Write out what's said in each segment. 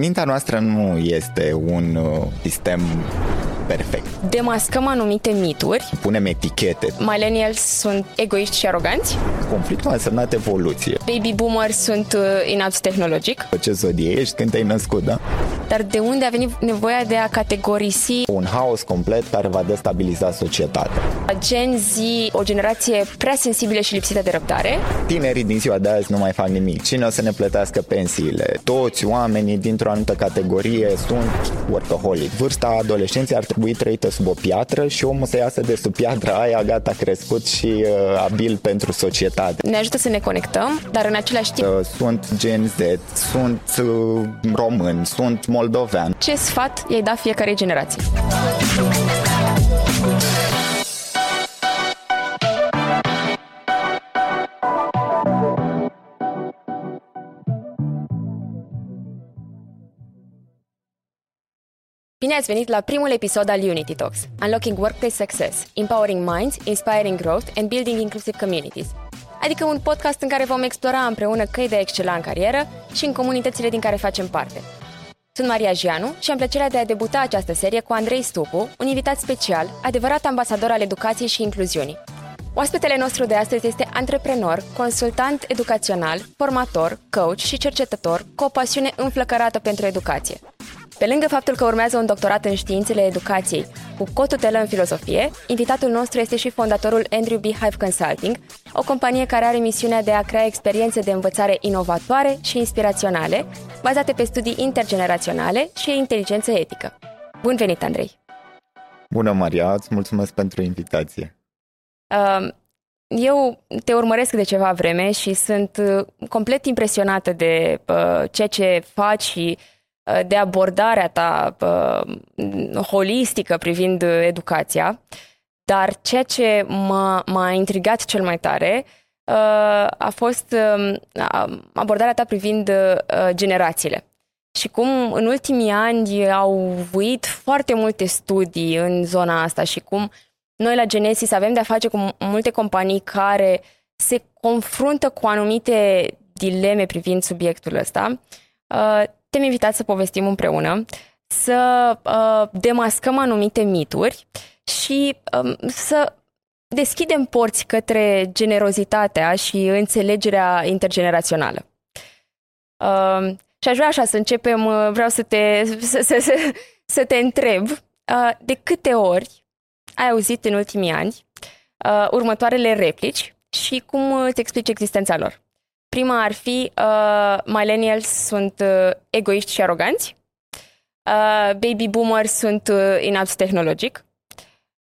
Mintea noastră nu este un uh, sistem perfect. Demascăm anumite mituri. Punem etichete. Millennials sunt egoiști și aroganți. Conflictul a însemnat evoluție. Baby boomers sunt uh, inapți tehnologic. Ce zodie ești când te-ai născut, da? Dar de unde a venit nevoia de a categorisi Un haos complet care va destabiliza societatea. Gen Z, o generație prea sensibilă și lipsită de răbdare? Tinerii din ziua de azi nu mai fac nimic. Cine o să ne plătească pensiile? Toți oamenii dintr-o anumită categorie sunt workaholic. Vârsta adolescenței ar trebui trăită sub o piatră și omul să iasă de sub piatra aia, gata, crescut și uh, abil pentru societate. Ne ajută să ne conectăm, dar în același timp, Uh, Sunt Gen Z, sunt uh, român, sunt moldovean. ce sfat i-ai da fiecare generație? Bine ați venit la primul episod al Unity Talks, Unlocking Workplace Success, Empowering Minds, Inspiring Growth and Building Inclusive Communities. Adică un podcast în care vom explora împreună căi de a excela în carieră și în comunitățile din care facem parte. Sunt Maria Gianu și am plăcerea de a debuta această serie cu Andrei Stupu, un invitat special, adevărat ambasador al educației și incluziunii. Oaspetele nostru de astăzi este antreprenor, consultant educațional, formator, coach și cercetător cu o pasiune înflăcărată pentru educație. Pe lângă faptul că urmează un doctorat în științele educației cu cotutelă în filozofie, invitatul nostru este și fondatorul Andrew Beehive Consulting, o companie care are misiunea de a crea experiențe de învățare inovatoare și inspiraționale, bazate pe studii intergeneraționale și inteligență etică. Bun venit, Andrei! Bună, Maria, îți mulțumesc pentru invitație. Uh, Eu te urmăresc de ceva vreme și sunt uh, complet impresionată de uh, ceea ce faci și uh, de abordarea ta uh, holistică privind uh, educația. Dar ceea ce m-a, m-a intrigat cel mai tare uh, a fost uh, abordarea ta privind uh, generațiile. Și cum în ultimii ani au vuit foarte multe studii în zona asta și cum noi la Genesis avem de-a face cu multe companii care se confruntă cu anumite dileme privind subiectul ăsta. Uh, Te-am invitat să povestim împreună, să uh, demascăm anumite mituri și um, să deschidem porți către generozitatea și înțelegerea intergenerațională. Uh, și aș vrea așa să începem, uh, vreau să te, să, să, să, să te întreb uh, de câte ori ai auzit în ultimii ani uh, următoarele replici și cum uh, îți explici existența lor. Prima ar fi uh, millennials sunt uh, egoiști și aroganți, uh, baby boomers sunt uh, inapți tehnologic,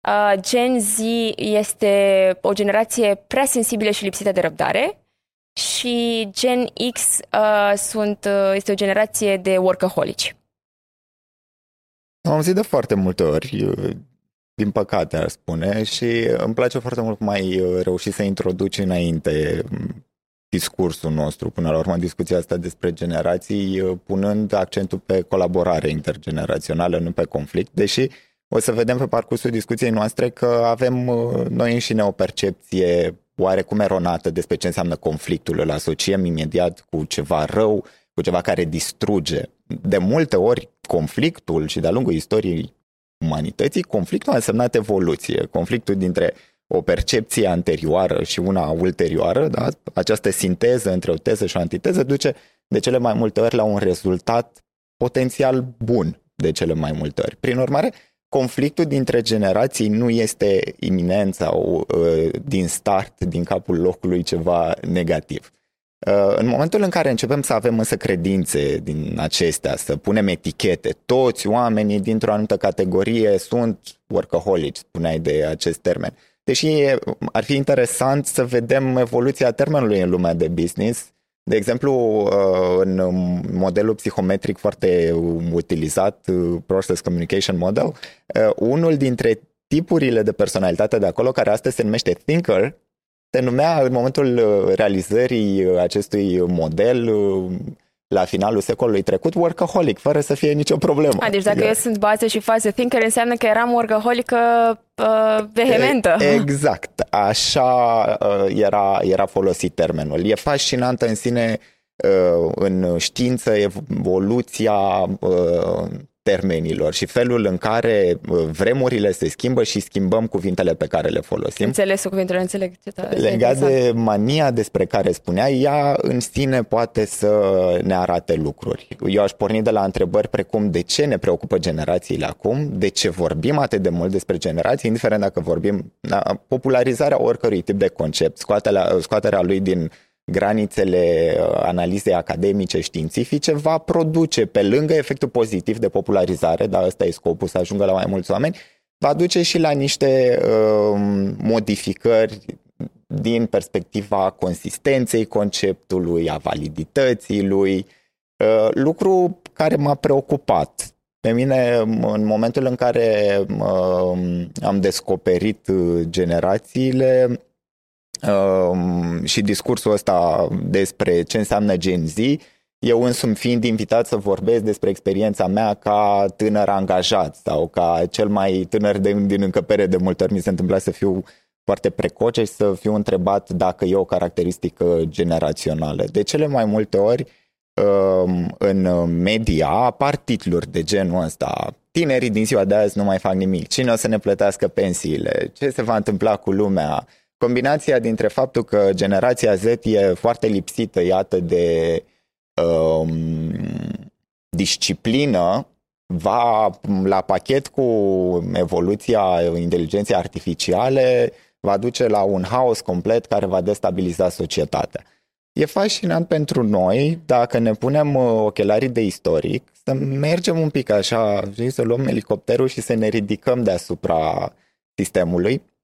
uh, Gen Z este o generație prea sensibilă și lipsită de răbdare. Și Gen X uh, sunt, uh, este o generație de workaholici. Am auzit de foarte multe ori, din păcate ar spune, și îmi place foarte mult cum ai reușit să introduci înainte discursul nostru, până la urmă discuția asta despre generații, punând accentul pe colaborare intergenerațională, nu pe conflict, deși o să vedem pe parcursul discuției noastre că avem noi înșine o percepție oarecum eronată despre ce înseamnă conflictul, îl asociem imediat cu ceva rău, cu ceva care distruge. De multe ori, conflictul și de-a lungul istoriei umanității, conflictul a însemnat evoluție. Conflictul dintre o percepție anterioară și una ulterioară, da? această sinteză între o teză și o antiteză duce de cele mai multe ori la un rezultat potențial bun de cele mai multe ori. Prin urmare, conflictul dintre generații nu este iminent sau uh, din start, din capul locului, ceva negativ. Uh, în momentul în care începem să avem însă credințe din acestea, să punem etichete, toți oamenii dintr-o anumită categorie sunt workaholics, spuneai de acest termen. Deși ar fi interesant să vedem evoluția termenului în lumea de business, de exemplu, în modelul psihometric foarte utilizat, Process Communication Model, unul dintre tipurile de personalitate de acolo, care astăzi se numește Thinker, se numea în momentul realizării acestui model la finalul secolului trecut workaholic, fără să fie nicio problemă. A, deci dacă eu sunt bază și fază thinker, înseamnă că eram workaholică uh, vehementă. E, exact, așa uh, era, era folosit termenul. E fascinantă în sine în știință evoluția termenilor și felul în care vremurile se schimbă și schimbăm cuvintele pe care le folosim. Înțelesul cuvintele, înțeleg. Legat de mania despre care spunea, ea în sine poate să ne arate lucruri. Eu aș porni de la întrebări precum de ce ne preocupă generațiile acum, de ce vorbim atât de mult despre generații, indiferent dacă vorbim da, popularizarea oricărui tip de concept, scoaterea, scoaterea lui din granițele uh, analizei academice științifice va produce, pe lângă efectul pozitiv de popularizare, dar ăsta e scopul, să ajungă la mai mulți oameni, va duce și la niște uh, modificări din perspectiva consistenței conceptului, a validității lui, uh, lucru care m-a preocupat. Pe mine, în momentul în care uh, am descoperit uh, generațiile, Um, și discursul ăsta despre ce înseamnă Gen Z, eu însumi fiind invitat să vorbesc despre experiența mea ca tânăr angajat sau ca cel mai tânăr de, din încăpere de multe ori mi se întâmpla să fiu foarte precoce și să fiu întrebat dacă e o caracteristică generațională. De cele mai multe ori um, în media apar titluri de genul ăsta. Tinerii din ziua de azi nu mai fac nimic. Cine o să ne plătească pensiile? Ce se va întâmpla cu lumea? Combinația dintre faptul că generația Z e foarte lipsită, iată, de um, disciplină, va la pachet cu evoluția inteligenței artificiale, va duce la un haos complet care va destabiliza societatea. E fascinant pentru noi, dacă ne punem uh, ochelarii de istoric, să mergem un pic așa, să luăm elicopterul și să ne ridicăm deasupra sistemului Ehm,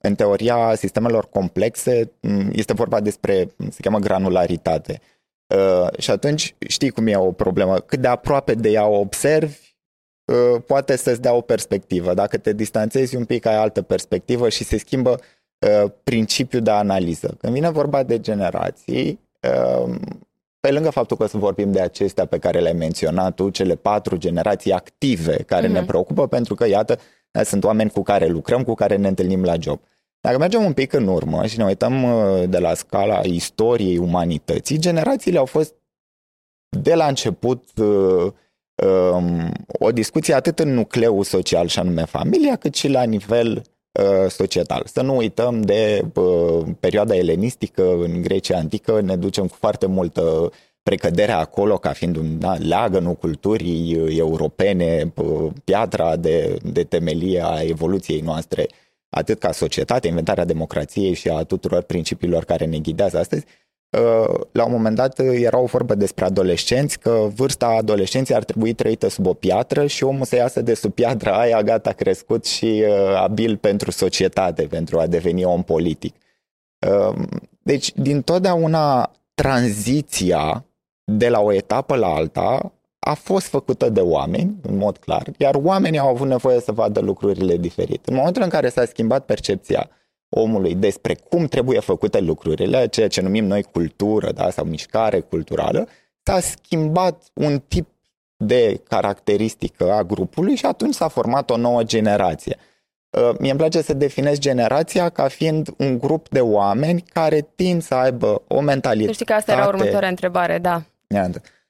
în teoria sistemelor complexe mm, este vorba despre, se cheamă granularitate. Ehm, și atunci știi cum e o problemă. Cât de aproape de ea o observi, ehm, poate să-ți dea o perspectivă. Dacă te distanțezi un pic, ai altă perspectivă și se schimbă principiul de analiză. Când vine vorba de generații, pe lângă faptul că să vorbim de acestea pe care le-ai menționat tu, cele patru generații active care uh-huh. ne mhm. preocupă, pentru că, iată, da, sunt oameni cu care lucrăm, cu care ne întâlnim la job. Dacă mergem un pic în urmă și ne uităm uh, de la scala istoriei umanității, generațiile au fost de la început uh, um, o discuție atât în nucleul social și anume familia, cât și la nivel uh, societal. Să nu uităm de perioada elenistică în Grecia Antică, ne ducem cu foarte multă precăderea acolo ca fiind un da, leagănul culturii europene, piatra de, de temelie a evoluției noastre, atât ca societate, inventarea democrației și a tuturor principiilor care ne ghidează astăzi. Uh, la un moment dat era o vorbă despre adolescenți, că vârsta adolescenței ar trebui trăită sub o piatră și omul să iasă de sub piatra aia, gata, crescut și uh, abil pentru societate, pentru a deveni om politic. Uh, deci, din totdeauna tranziția de la o etapă la alta a fost făcută de oameni, în mod clar, iar oamenii au avut nevoie să vadă lucrurile diferit. În momentul în care s-a schimbat percepția omului despre cum trebuie făcute lucrurile, ceea ce numim noi cultură da, sau mișcare culturală, s-a schimbat un tip de caracteristică a grupului și atunci s-a format o nouă generație. Uh, mie îmi place să definez generația ca fiind un grup de oameni care tind să aibă o mentalitate. Știi că asta era următoarea întrebare, da.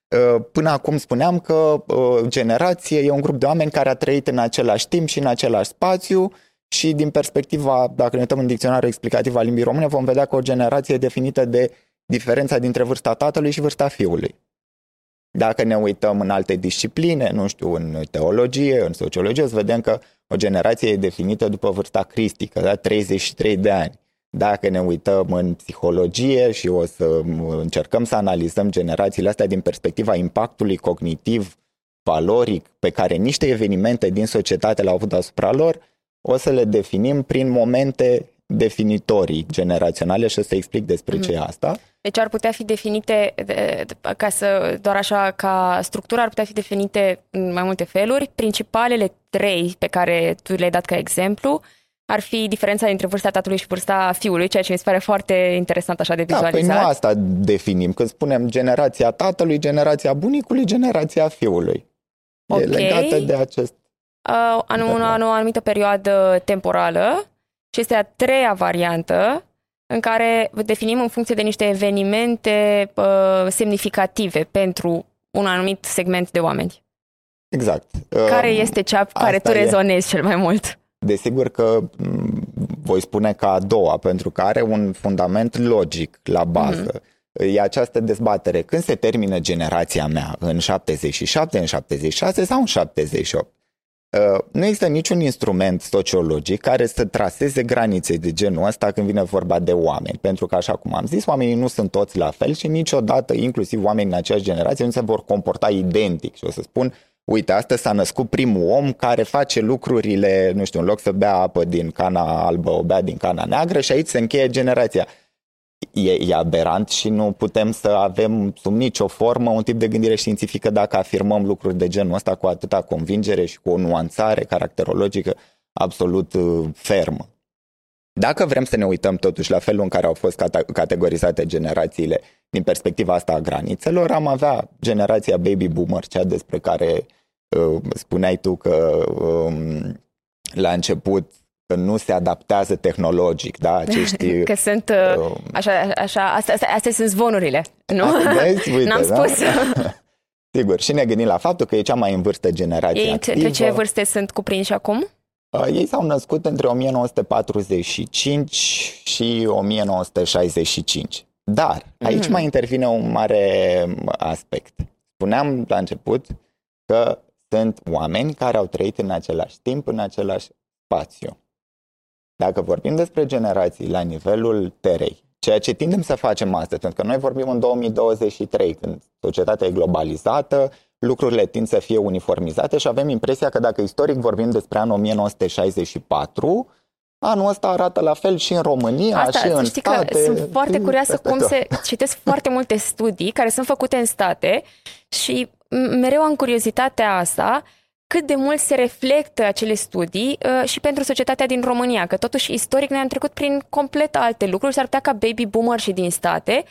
Uh, până acum spuneam că uh, generație e un grup de oameni care a trăit în același timp și în același spațiu și din perspectiva, dacă ne uităm în dicționarul explicativ al limbii române, vom vedea că o generație e definită de diferența dintre vârsta tatălui și vârsta fiului. Dacă ne uităm în alte discipline, nu știu, în teologie, în sociologie, o să vedem că o generație e definită după vârsta cristică, da? 33 de ani. Dacă ne uităm în psihologie și o să încercăm să analizăm generațiile astea din perspectiva impactului cognitiv, valoric, pe care niște evenimente din societate le-au avut asupra lor, o să le definim prin momente definitorii generaționale și o să explic despre mm. ce e asta. Deci ar putea fi definite, ca să, doar așa, ca structura ar putea fi definite în mai multe feluri. Principalele trei pe care tu le-ai dat ca exemplu ar fi diferența dintre vârsta tatălui și vârsta fiului, ceea ce mi se pare foarte interesant așa de vizualizat. Da, păi nu asta definim. Când spunem generația tatălui, generația bunicului, generația fiului. Okay. E legată de acest... Uh, în o anumită perioadă temporală și este a treia variantă în care definim în funcție de niște evenimente uh, semnificative pentru un anumit segment de oameni. Exact. Care um, este cea care tu rezonezi e. cel mai mult? Desigur că mm, voi spune ca a doua, pentru că are un fundament logic la bază. Mm-hmm e această dezbatere. Când se termină generația mea? În 77, în 76 sau în 78? Uh, nu există niciun instrument sociologic care să traseze granițe de genul ăsta când vine vorba de oameni. Pentru că, așa cum am zis, oamenii nu sunt toți la fel și niciodată, inclusiv oamenii în aceeași generație, nu se vor comporta identic. Și o să spun, uite, astăzi s-a născut primul om care face lucrurile, nu știu, în loc să bea apă din cana albă, o bea din cana neagră și aici se încheie generația e, e aberant și nu putem să avem sub nicio formă un tip de gândire științifică dacă afirmăm lucruri de genul ăsta cu atâta convingere și cu o nuanțare caracterologică absolut uh, fermă. Dacă vrem să ne uităm totuși la felul în care au fost categorizate generațiile din perspectiva asta a granițelor, am avea generația baby boomer, cea despre care uh, spuneai tu că uh, la început nu se adaptează tehnologic, da? Acești, că sunt, uh, uh, așa, așa, astea, astea, astea sunt zvonurile, nu? Vezi? Uite, N-am da? spus. Sigur, și ne gândim la faptul că e cea mai în vârstă generație Ei, activă. Între ce vârste sunt cuprinși acum? Uh, ei s-au născut între 1945 și 1965. Dar aici mm-hmm. mai intervine un mare aspect. Spuneam la început că sunt oameni care au trăit în același timp, în același spațiu. Dacă vorbim despre generații la nivelul terei, ceea ce tindem să facem astăzi, pentru că noi vorbim în 2023, când societatea e globalizată, lucrurile tind să fie uniformizate și avem impresia că dacă istoric vorbim despre anul 1964, anul ăsta arată la fel și în România Asta, și în știi state. Că sunt foarte curioasă cum tot. se citesc foarte multe studii care sunt făcute în state și mereu am curiozitatea asta cât de mult se reflectă acele studii uh, și pentru societatea din România, că totuși istoric noi am trecut prin complet alte lucruri, s-ar putea ca baby boomer și din state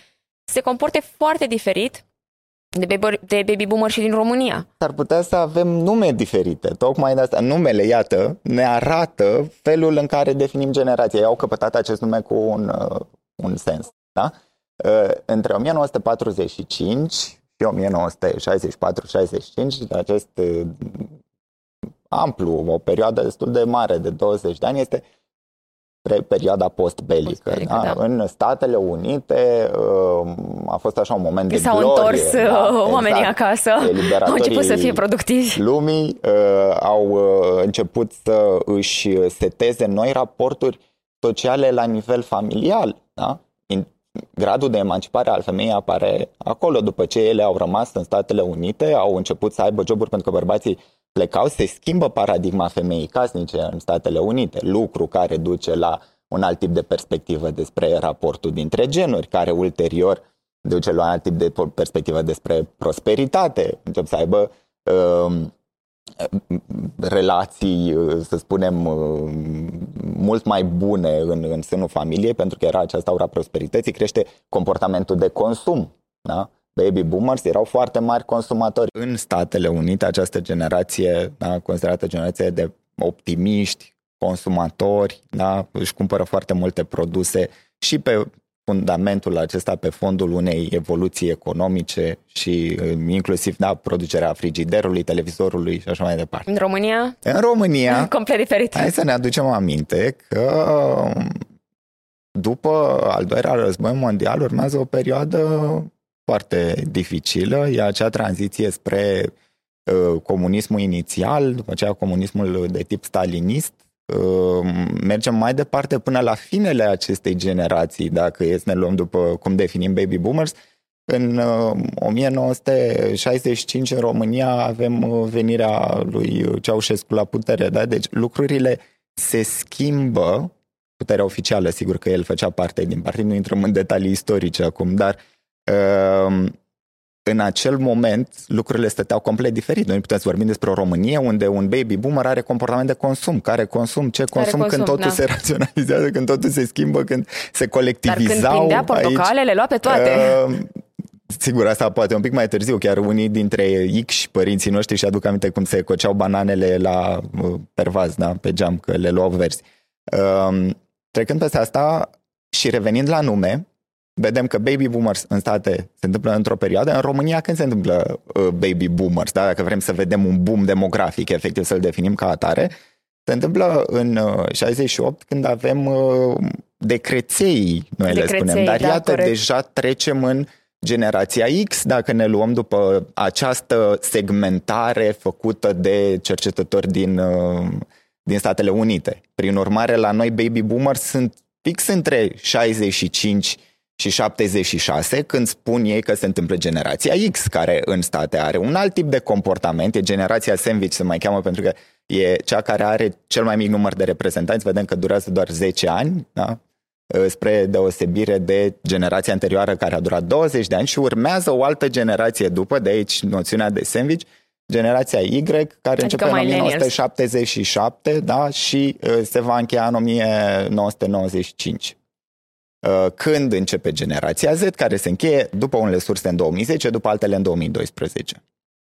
se comporte foarte diferit de baby, de baby boomer și din România. S-ar putea să avem nume diferite. Tocmai de asta, numele, iată, ne arată felul în care definim generația. Ei au căpătat acest nume cu un, uh, un sens. Da? Uh, între 1945 și 1964-65, acest uh, amplu, o perioadă destul de mare, de 20 de ani, este perioada postbelică. Post da? Da. În Statele Unite um, a fost așa un moment de s-au glorie. întors da? Uh, oamenii exact. acasă, au început să fie productivi. Lumii uh, au uh, început să își seteze noi raporturi sociale la nivel familial. Da? Gradul de emancipare al femeii apare acolo, după ce ele au rămas în Statele Unite, au început să aibă joburi pentru că bărbații plecau, se schimbă paradigma femeii casnice în Statele Unite, lucru care duce la un alt tip de perspectivă despre raportul dintre genuri, care ulterior duce la un alt tip de perspectivă despre prosperitate, încep să aibă uh, relații, să spunem, uh, mult mai bune în, în sânul familiei, pentru că era această aura prosperității, crește comportamentul de consum. Da? baby boomers erau foarte mari consumatori. În Statele Unite, această generație, da, considerată generație de optimiști, consumatori, da, își cumpără foarte multe produse și pe fundamentul acesta pe fondul unei evoluții economice și uh, inclusiv da, producerea frigiderului, televizorului și așa mai departe. În România? În România. Complet diferit. Hai să ne aducem aminte că după al doilea război mondial urmează o perioadă foarte dificilă, e acea tranziție spre uh, comunismul inițial, după aceea comunismul de tip stalinist, uh, mergem mai departe până la finele acestei generații, dacă e să ne luăm după cum definim baby boomers, în 1965 în România avem venirea lui Ceaușescu la putere, da? deci lucrurile se schimbă, puterea oficială, sigur că el făcea parte din partid, nu intrăm în detalii istorice acum, dar uh, Ehm, în acel moment lucrurile stăteau complet diferit. Noi putem să vorbim despre o Românie unde un baby boomer are comportament de consum. Care consum? Ce consum consum, când totul da. se raționalizează, când totul se schimbă, când se colectivizau. Dar când prindea portocale, aici, le lua pe toate. Uh, Sigur, asta poate un pic mai târziu, chiar unii dintre X părinții noștri și aduc aminte cum se coceau bananele la uh, pervaz, da, pe geam, că le luau verzi. Uh, trecând peste asta, Și revenind la nume, vedem că baby boomers în state se întâmplă într-o perioadă, în România când se întâmplă uh, baby boomers, da? dacă vrem să vedem un boom demografic, efectiv să-l definim ca atare, se întâmplă în uh, 68 când avem uh, decreței, noi decreței, le spunem, dar da, iată, corect. deja trecem în generația X, dacă ne luăm după această segmentare făcută de cercetători din, uh, din Statele Unite. Prin urmare, la noi baby boomers sunt fix între 65 și 76 când spun ei că se întâmplă generația X, care în state are un alt tip de comportament, e generația sandwich, se mai cheamă pentru că e cea care are cel mai mic număr de reprezentanți, vedem că durează doar 10 ani, da? spre deosebire de generația anterioară care a durat 20 de ani și urmează o altă generație după, de aici noțiunea de sandwich, generația Y, care adică începe în 1977 da, și se va încheia în 1995. Când începe generația Z, care se încheie după unele surse în 2010, după altele în 2012.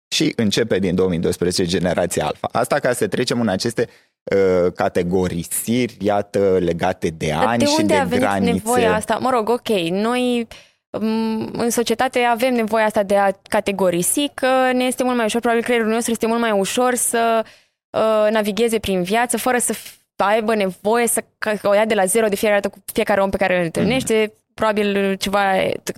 Și începe din 2012 generația Alpha. Asta ca să trecem în aceste uh, categorisiri, iată, legate de ani de și de avem granițe. nevoia asta? Mă rog, ok, noi um, în societate avem nevoia asta de a categorisi că ne este mult mai ușor, probabil creierul nostru este mult mai ușor să uh, navigheze prin viață fără să aibă nevoie să o ia de la zero de fiecare dată cu fiecare om pe care îl întâlnește. Mm. Probabil ceva,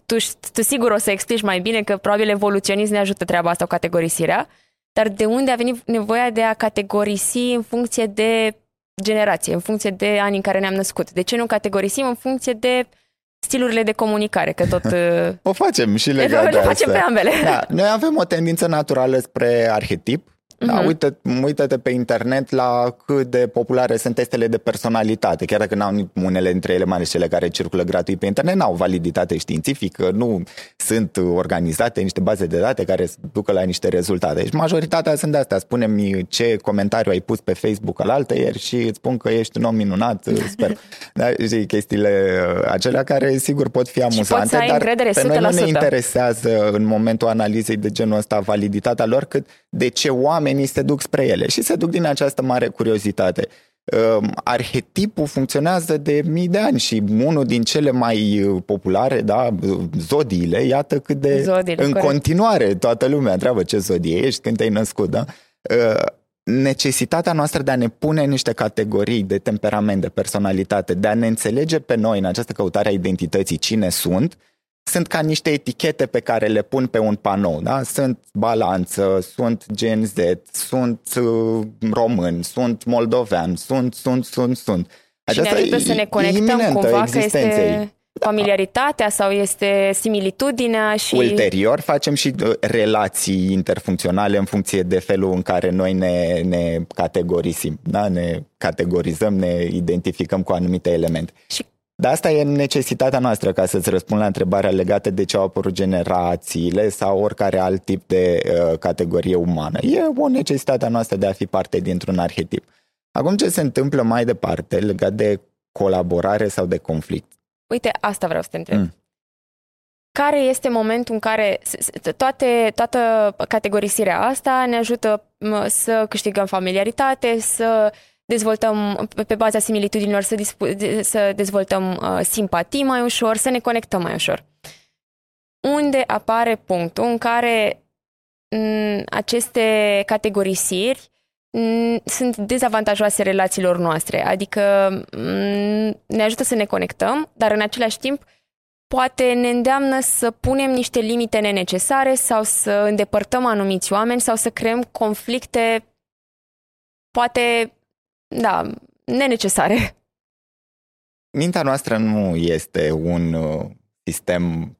tu, tu sigur o să explici mai bine că probabil evoluționism ne ajută treaba asta, o categorisirea. Dar de unde a venit nevoia de a categorisi în funcție de generație, în funcție de ani în care ne-am născut? De ce nu categorisim în funcție de stilurile de comunicare, că tot... o facem și legat de Le facem pe ambele. Da, noi avem o tendință naturală spre arhetip, da, uh-huh. uite, uite-te pe internet la cât de populare sunt testele de personalitate, chiar dacă n-au unele dintre ele, mai cele care circulă gratuit pe internet, n-au validitate științifică, nu sunt organizate niște baze de date care ducă la niște rezultate. Deci majoritatea sunt de astea. Spune-mi ce comentariu ai pus pe Facebook al altă ieri și îți spun că ești un om minunat, sper. da, și chestiile acelea care sigur pot fi amuzante, dar pe noi nu ne interesează în momentul analizei de genul ăsta validitatea lor, cât de ce oameni oamenii se duc spre ele și se duc din această mare curiozitate. Ehm, arhetipul funcționează de mii de ani și unul din cele mai uh, populare, da, zodiile, iată cât de Zodiile, în corect. continuare toată lumea întreabă ce zodie ești când te-ai născut, da? Ehm, necesitatea noastră de a ne pune niște categorii de temperament, de personalitate, de a ne înțelege pe noi în această căutare a identității cine sunt, sunt ca niște etichete pe care le pun pe un panou, da? Sunt balanță, sunt Gen Z, sunt uh, român, sunt moldovean, sunt, sunt, sunt, sunt. Aceasta și ne ajută să ne conectăm cumva că este familiaritatea sau este similitudinea și... Ulterior facem și uh, relații interfuncționale în funcție de felul în care noi ne, ne categorisim, da? ne categorizăm, ne identificăm cu anumite elemente. Și dar asta e necesitatea noastră ca să-ți răspund la întrebarea legată de ce au apărut generațiile sau oricare alt tip de uh, categorie umană. E o necesitate a noastră de a fi parte dintr-un arhetip. Acum ce se întâmplă mai departe legat de colaborare sau de conflict? Uite, asta vreau să te întreb. Mm. Care este momentul în care toate, toată categorisirea asta ne ajută să câștigăm familiaritate, să dezvoltăm pe baza similitudinilor, să, dispu- să dezvoltăm uh, simpatii mai ușor, să ne conectăm mai ușor. Unde apare punctul în care m- mm, aceste categorisiri m- mm, sunt dezavantajoase relațiilor noastre, adică m- mm, ne ajută să ne conectăm, dar în același timp poate ne îndeamnă să punem niște limite nenecesare sau să îndepărtăm anumiți oameni sau să creăm conflicte poate da, nenecesare. Mintea noastră nu este un uh, sistem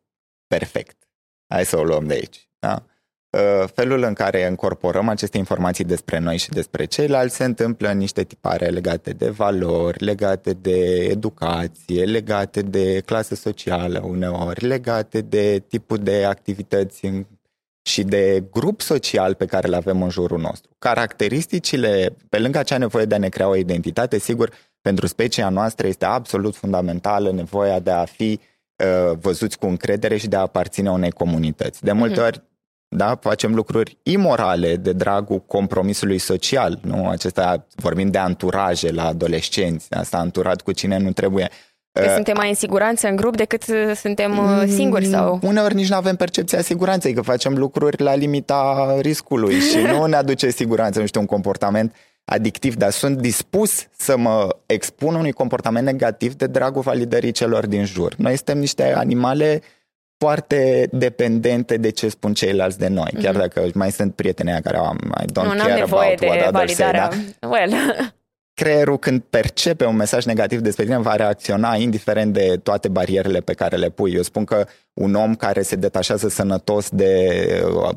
perfect. Hai să o luăm de aici. Da? Uh, felul în care încorporăm aceste informații despre noi și despre ceilalți se întâmplă în niște tipare legate de valori, legate de educație, legate de clasă socială uneori, legate de tipul de activități în și de grup social pe care îl avem în jurul nostru. Caracteristicile, pe lângă acea nevoie de a ne crea o identitate, sigur, pentru specia noastră este absolut fundamentală nevoia de a fi uh, văzuți cu încredere și de a aparține unei comunități. De multe mm-hmm. ori, da, facem lucruri imorale de dragul compromisului social, nu? Acesta, vorbim de anturaje la adolescenți, asta anturat cu cine nu trebuie Că uh, suntem mai în siguranță în grup decât uh, suntem uh, singuri sau... Uneori nici nu avem percepția siguranței, că facem lucruri la limita riscului și nu ne aduce siguranță, nu știu, un comportament adictiv, dar sunt dispus să mă expun unui comportament negativ de dragul validării celor din jur. Noi suntem niște animale foarte dependente de ce spun ceilalți de noi, chiar mhm. dacă mai sunt prietenii care au I don't nu, care about what others say, da? well. Creierul când percepe un mesaj negativ despre tine va reacționa indiferent de toate barierele pe care le pui. Eu spun că un om care se detașează sănătos de uh,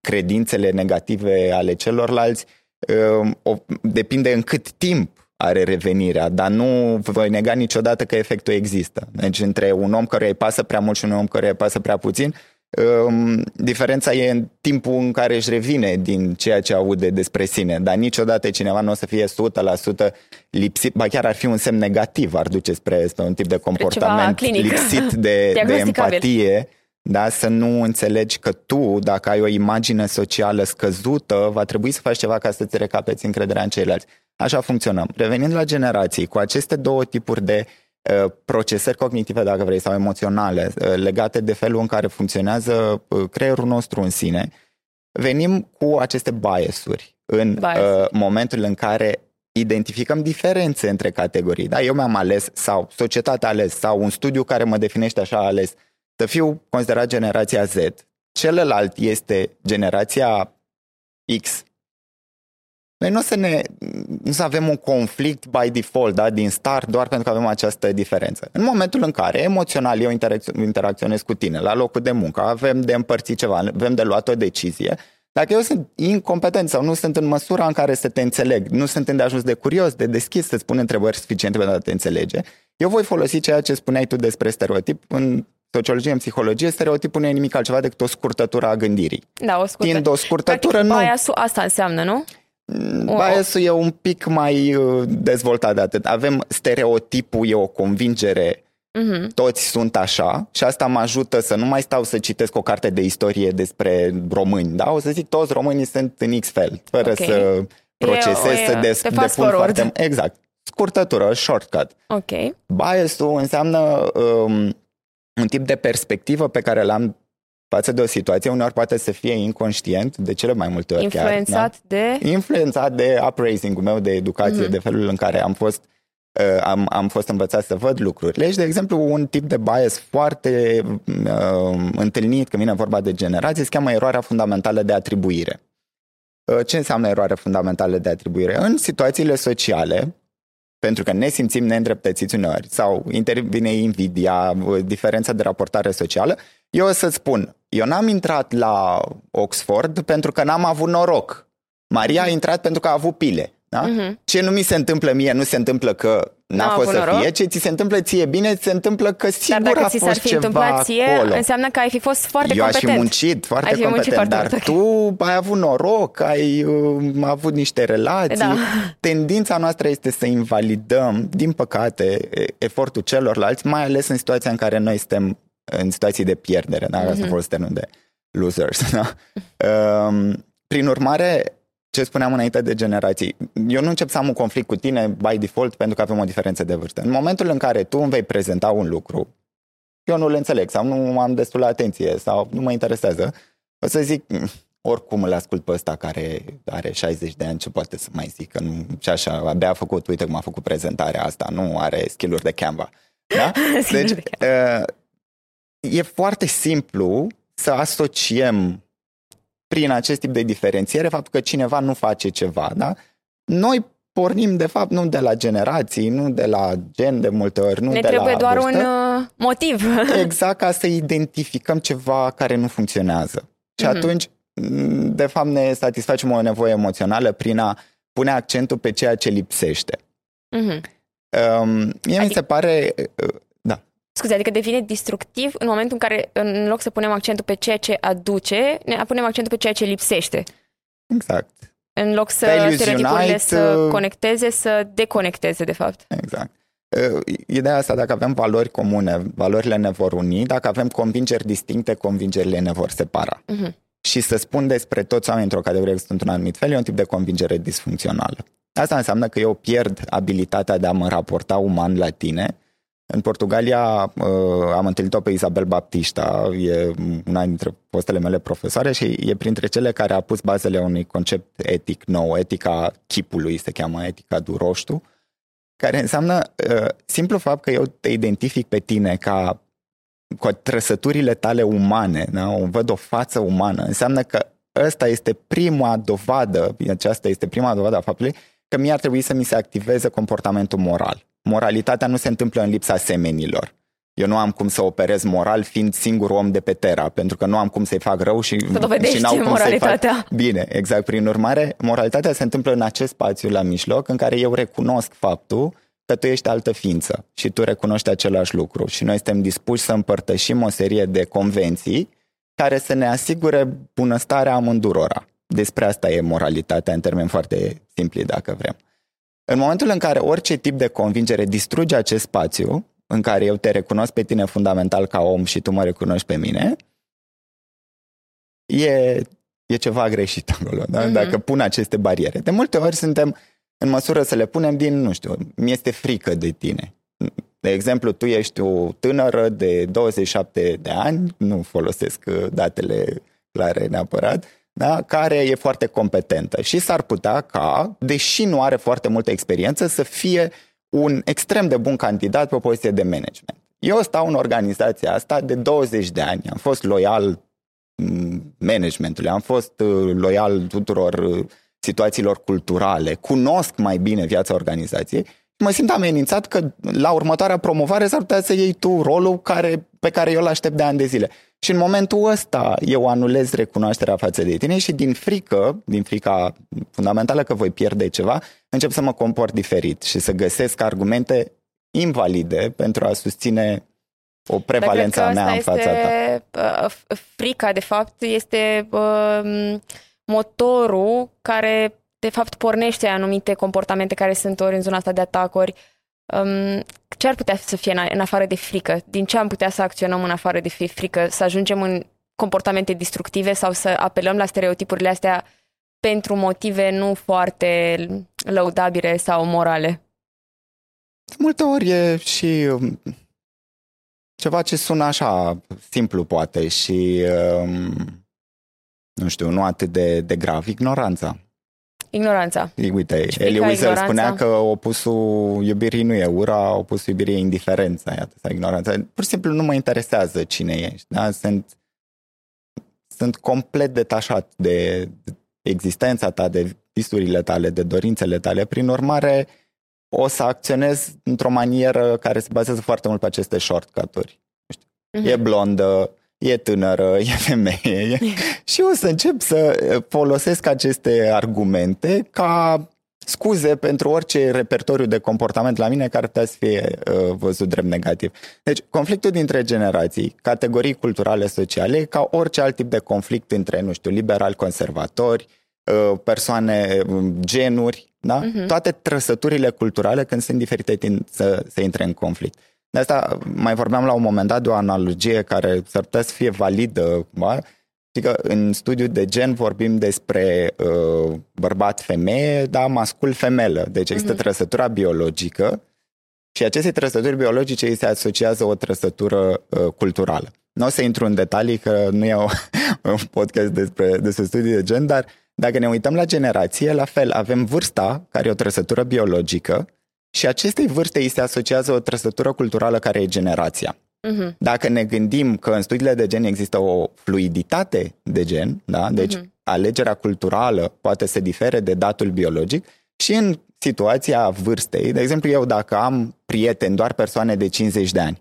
credințele negative ale celorlalți uh, depinde în cât timp are revenirea, dar nu voi nega niciodată că efectul există. Deci între un om care îi pasă prea mult și un om care îi pasă prea puțin, Um, diferența e în timpul în care își revine din ceea ce aude despre sine, dar niciodată cineva nu o să fie 100% lipsit, ba chiar ar fi un semn negativ, ar duce spre, spre un tip de comportament lipsit de, de empatie, da? să nu înțelegi că tu, dacă ai o imagine socială scăzută, va trebui să faci ceva ca să-ți recapeți încrederea în ceilalți. Așa funcționăm. Revenind la generații, cu aceste două tipuri de Uh, procesări cognitive, dacă vrei, sau emoționale, uh, legate de felul în care funcționează uh, creierul nostru în sine, venim cu aceste biasuri în Bias. momentul în care identificăm diferențe între categorii. Da, eu mi-am ales sau societatea a ales sau un studiu care mă definește așa a ales să fiu considerat generația Z. Celălalt este generația X noi nu o să ne nu să avem un conflict by default, da, din start, doar pentru că avem această diferență. În momentul în care emoțional eu interacționez cu tine la locul de muncă, avem de împărțit ceva, avem de luat o decizie, dacă eu sunt incompetent sau nu sunt în măsura în care să te înțeleg, nu sunt îndeajuns de curios, de deschis, să-ți pun întrebări suficiente pentru a te înțelege, eu voi folosi ceea ce spuneai tu despre stereotip în sociologie, în psihologie, stereotipul nu e nimic altceva decât o scurtătură a gândirii. Da, o scurtă. Tind o scurtătură, Practic, nu... asta înseamnă, nu? Biasul e un pic mai uh, dezvoltat de atât. Avem stereotipul, e o convingere, uh-huh. toți sunt așa și asta mă ajută să nu mai stau să citesc o carte de istorie despre români, da? O să zic toți românii sunt în X fel, fără okay. să procesez, e, să des, depun foarte... Exact. Scurtătură, shortcut. Ok. Biasul înseamnă um, un tip de perspectivă pe care l-am față de o situație, uneori poate să fie inconștient, de cele mai multe ori Influențat chiar, de? Influențat de upraising-ul meu de educație, mm-hmm. de felul în care am fost uh, am, am fost învățat să văd lucrurile. Deci, de exemplu, un tip de bias foarte uh, întâlnit când vine vorba de generație se cheamă eroarea fundamentală de atribuire. Uh, ce înseamnă eroarea fundamentală de atribuire? În situațiile sociale, pentru că ne simțim neîndreptățiți uneori sau intervine invidia, diferența de raportare socială, eu o să spun, eu n-am intrat la Oxford pentru că n-am avut noroc. Maria a intrat pentru că a avut pile. Da? Uh-huh. Ce nu mi se întâmplă mie, nu se întâmplă că n-a n fost să noroc. fie, ce ți se întâmplă ție bine, ți se întâmplă că sigur dar dacă a ți fost s-ar fi ceva întâmplat ție, acolo. înseamnă că ai fi fost foarte Eu competent. aș fi muncit foarte ai competent, foarte dar foarte tu ai avut noroc, ai uh, avut niște relații. Da. Tendința noastră este să invalidăm, din păcate, efortul celorlalți, mai ales în situația în care noi suntem în situații de pierdere, da? Asta mm-hmm. fost termenul de losers. Da? Um, prin urmare, ce spuneam înainte de generații, eu nu încep să am un conflict cu tine by default pentru că avem o diferență de vârstă. În momentul în care tu îmi vei prezenta un lucru, eu nu-l înțeleg sau nu am destul atenție sau nu mă interesează, o să zic, mm, oricum îl ascult pe ăsta care are 60 de ani, ce poate să mai zică, nu, și așa, abia a făcut, uite cum a făcut prezentarea asta, nu are skill-uri de Canva. Da? Deci, uh, e foarte simplu să asociem prin acest tip de diferențiere faptul că cineva nu face ceva. Da? Noi pornim, de fapt, nu de la generații, nu de la gen de multe ori, nu ne de trebuie la doar vârstă. un uh, motiv. Exact, ca să identificăm ceva care nu funcționează. Și mm-hmm. atunci, de fapt, ne satisfacem o nevoie emoțională prin a pune accentul pe ceea ce lipsește. Mm-hmm. Um, mie adică... mi se pare uh, Scuze, adică devine destructiv în momentul în care, în loc să punem accentul pe ceea ce aduce, ne punem accentul pe ceea ce lipsește. Exact. În loc să stereotipurile să uh, conecteze, să deconecteze, de fapt. Exact. Uh, ideea asta, dacă avem valori comune, valorile ne vor uni, dacă avem convingeri distincte, convingerile ne vor separa. Uh-huh. Și să spun despre toți oamenii într-o categorie că sunt un anumit fel, e un tip de convingere disfuncțională. Asta înseamnă că eu pierd abilitatea de a mă raporta uman la tine, În Portugalia uh, am întâlnit-o pe Isabel Baptista, e una dintre fostele mele profesoare și e printre cele care a pus bazele unui concept etic nou, etica chipului, se cheamă etica du roștu, care înseamnă uh, simplu fapt că eu te identific pe tine ca cu trăsăturile tale umane, da? o văd o față umană, înseamnă că ăsta este prima dovadă, aceasta este prima dovadă a faptului că mi-ar trebui să mi se activeze comportamentul moral. Moralitatea nu se întâmplă în lipsa semenilor. Eu nu am cum să operez moral fiind singur om de pe Terra, pentru că nu am cum să-i fac rău și, și n-au cum moralitatea. să-i fac bine. Exact. Prin urmare, moralitatea se întâmplă în acest spațiu la mijloc în care eu recunosc faptul că tu ești altă ființă și tu recunoști același lucru și noi suntem dispuși să împărtășim o serie de convenții care să ne asigure bunăstarea amândurora. Despre asta e moralitatea în termeni foarte simpli, dacă vrem. În momentul în care orice tip de convingere distruge acest spațiu, în care eu te recunosc pe tine fundamental ca om și tu mă recunoști pe mine, e, e ceva greșit acolo, da? Mm-hmm. dacă pun aceste bariere. De multe ori suntem în măsură să le punem din, nu știu, mi este frică de tine. De exemplu, tu ești o tânără de 27 de ani, nu folosesc uh, datele clare neapărat, da, care e foarte competentă. Și s-ar putea ca, deși nu are foarte multă experiență, să fie un extrem de bun candidat pe o poziție de management. Eu stau în organizația asta de 20 de ani, am fost loial mm, managementului, am fost uh, loial tuturor uh, situațiilor culturale, cunosc mai bine viața organizației mă simt amenințat că la următoarea promovare s-ar putea să iei tu rolul care, pe care eu îl aștept de ani de zile. Și în momentul ăsta eu anulez recunoașterea față de tine și din frică, din frica fundamentală că voi pierde ceva, încep să mă comport diferit și să găsesc argumente invalide pentru a susține o prevalență a mea în fața este, ta. Uh, frica, de fapt, este uh, motorul care de fapt pornește anumite comportamente care sunt ori în zona asta de atacuri. Um, ce ar putea să fie în, în afară de frică? Din ce am putea să acționăm în afară de frică? Să ajungem în comportamente destructive sau să apelăm la stereotipurile astea pentru motive nu foarte lăudabile sau morale? De multe ori e și um, ceva ce sună așa simplu poate și um, nu știu, nu atât de, de grav, ignoranța. Ignoranța. Uite, Elie Wiesel spunea că opusul iubirii nu e ura, opusul iubirii e indiferența, iată, sau ignoranța. Pur și simplu nu mă interesează cine ești, da? Sunt, sunt complet detașat de existența ta, de visurile tale, de dorințele tale. Prin urmare, o să acționez într-o manieră care se bazează foarte mult pe aceste shortcut-uri. Mm-hmm. E blondă, e tânără, e femeie și o să încep să folosesc aceste argumente ca scuze pentru orice repertoriu de comportament la mine care putea să fie uh, văzut drept negativ. Deci, conflictul dintre generații, categorii culturale sociale, ca orice alt tip de conflict între, nu știu, liberali, conservatori, uh, persoane, um, genuri, da? Uh-huh. Toate trăsăturile culturale, când sunt diferite, tind să, să intre în conflict. De asta mai vorbeam la un moment dat de o analogie care s-ar putea să fie validă. Ba? Adică în studiu de gen vorbim despre uh, bărbat-femeie, dar mascul-femelă. Deci există uh-huh. trăsătura biologică și aceste trăsături biologice îi se asociază o trăsătură uh, culturală. Nu o să intru în detalii, că nu e o, un podcast despre, despre studii de gen, dar dacă ne uităm la generație, la fel, avem vârsta, care e o trăsătură biologică, și acestei vârste îi se asociază o trăsătură culturală care e generația. Uh-huh. Dacă ne gândim că în studiile de gen există o fluiditate de gen, da? deci uh-huh. alegerea culturală poate să difere de datul biologic și în situația vârstei, de exemplu eu dacă am prieteni, doar persoane de 50 de ani,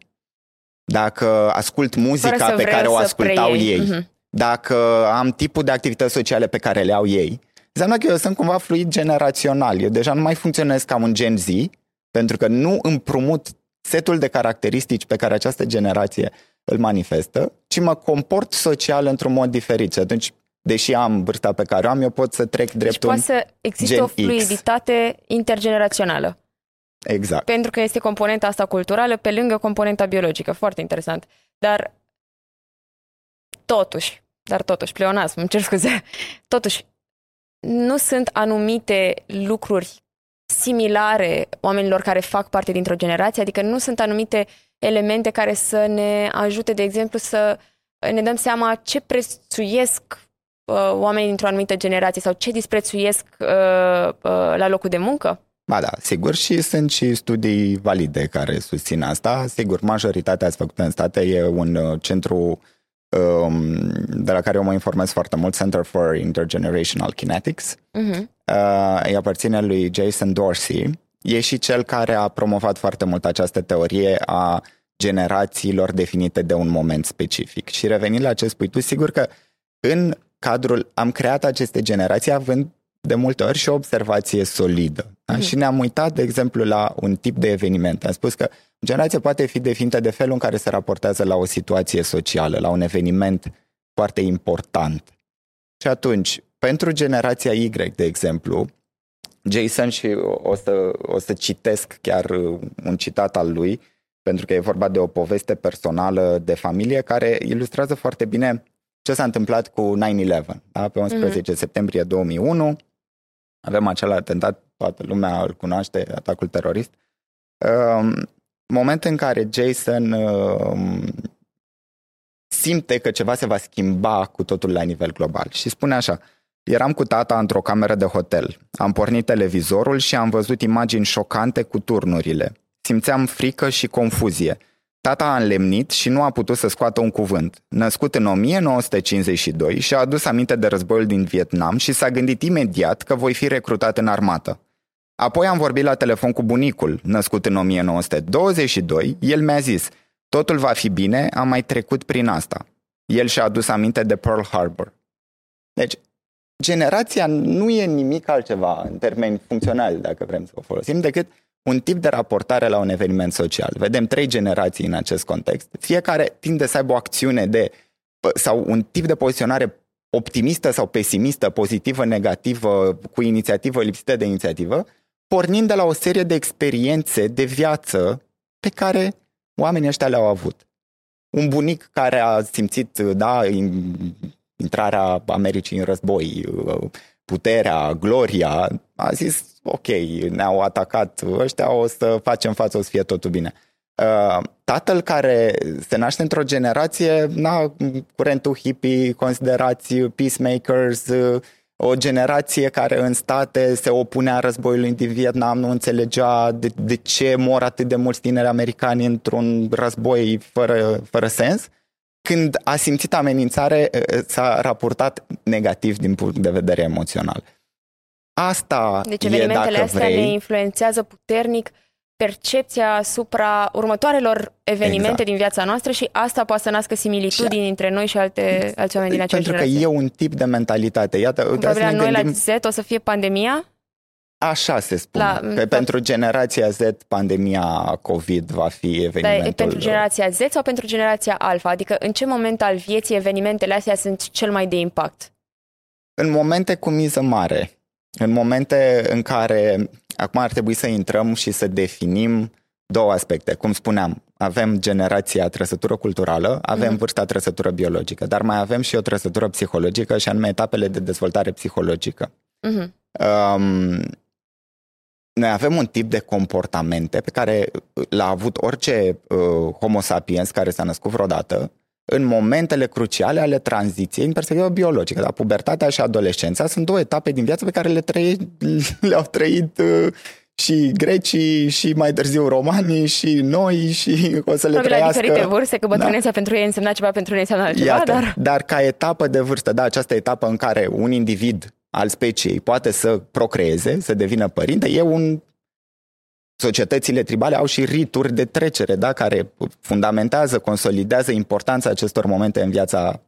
dacă ascult muzica pe care o ascultau ei, uh-huh. dacă am tipul de activități sociale pe care le au ei, Înseamnă că eu sunt cumva fluid generațional. Eu deja nu mai funcționez ca un Gen Z, pentru că nu împrumut setul de caracteristici pe care această generație îl manifestă, ci mă comport social într-un mod diferit. Și atunci, deși am vârsta pe care o am, eu pot să trec deci drept deci poate să existe o fluiditate X. intergenerațională. Exact. Pentru că este componenta asta culturală pe lângă componenta biologică. Foarte interesant. Dar totuși, dar totuși, pleonasm, îmi cer scuze, totuși, nu sunt anumite lucruri similare oamenilor care fac parte dintr-o generație, adică nu sunt anumite elemente care să ne ajute, de exemplu, să ne dăm seama ce prețuiesc uh, oamenii dintr-o anumită generație sau ce disprețuiesc uh, uh, la locul de muncă? Ba da, sigur, și sunt și studii valide care susțin asta. Sigur, majoritatea ați făcut în state e un uh, centru um, de la care eu mă informez foarte mult, Center for Intergenerational Kinetics. Uh-huh. Uh, îi aparține lui Jason Dorsey. E și cel care a promovat foarte mult această teorie a generațiilor definite de un moment specific. Și revenind la ce spui tu, sigur că în cadrul, am creat aceste generații având de multe ori și o observație solidă. Da? Mm. Și ne-am uitat, de exemplu, la un tip de eveniment. Am spus că generația poate fi definită de felul în care se raportează la o situație socială, la un eveniment foarte important. Și atunci, pentru generația Y, de exemplu, Jason și o să, o să citesc chiar un citat al lui, pentru că e vorba de o poveste personală de familie care ilustrează foarte bine ce s-a întâmplat cu 9-11. Da? Pe 11 mm-hmm. septembrie 2001 avem acel atentat, toată lumea îl cunoaște, atacul terorist. Um, moment în care Jason um, simte că ceva se va schimba cu totul la nivel global și spune așa, Eram cu tata într-o cameră de hotel. Am pornit televizorul și am văzut imagini șocante cu turnurile. Simțeam frică și confuzie. Tata a înlemnit și nu a putut să scoată un cuvânt. Născut în 1952 și a adus aminte de războiul din Vietnam și s-a gândit imediat că voi fi recrutat în armată. Apoi am vorbit la telefon cu bunicul, născut în 1922, el mi-a zis, totul va fi bine, am mai trecut prin asta. El și-a adus aminte de Pearl Harbor. Deci, generația nu e nimic altceva în termeni funcționali, dacă vrem să o folosim, decât un tip de raportare la un eveniment social. Vedem trei generații în acest context. Fiecare tinde să aibă o acțiune de sau un tip de poziționare optimistă sau pesimistă, pozitivă, negativă, cu inițiativă, lipsită de inițiativă, pornind de la o serie de experiențe de viață pe care oamenii ăștia le-au avut. Un bunic care a simțit, da, intrarea Americii în război, puterea, gloria, a zis, ok, ne-au atacat ăștia, o să facem față, o să fie totul bine. Uh, tatăl care se naște într-o generație, na, curentul hippie, considerați peacemakers, uh, o generație care în state se opunea războiului din Vietnam, nu înțelegea de, de ce mor atât de mulți tineri americani într-un război fără, fără sens. Când a simțit amenințare, uh, s-a raportat negativ din punct de vedere emoțional. Asta deci evenimentele e, dacă astea vrei, ne influențează puternic percepția asupra următoarelor evenimente exact. din viața noastră și asta poate să nască similitudini și... între noi și alte, alți oameni din aceeași Pentru că e un tip de mentalitate. Iată, uite, să ne noi gândim... la Z o să fie pandemia? Așa se spune. La, că da. pentru generația Z, pandemia COVID va fi evenimentul... Dar pentru generația Z sau pentru generația Alpha? Adică în ce moment al vieții evenimentele astea sunt cel mai de impact? În momente cu miză mare. În momente în care acum ar trebui să intrăm și să definim două aspecte. Cum spuneam, avem generația trăsătură culturală, avem mm-hmm. vârsta trăsătură biologică, dar mai avem și o trăsătură psihologică și anume etapele de dezvoltare psihologică. Mm-hmm. Um, noi avem un tip de comportamente pe care l-a avut orice uh, homo sapiens care s-a născut vreodată în momentele cruciale ale tranziției în perspectivă biologică. Da? Pubertatea și adolescența sunt două etape din viață pe care le trăi, le-au trăit uh, și grecii și mai târziu romanii și noi și o să le Probabil trăiască. la diferite vârste, că bătrânețea da. pentru ei însemna ceva, pentru noi înseamnă altceva, Iată, dar... Dar ca etapă de vârstă, da, această etapă în care un individ al speciei poate să procreeze, să devină părinte, e un societățile tribale au și rituri de trecere, da, care fundamentează, consolidează importanța acestor momente în viața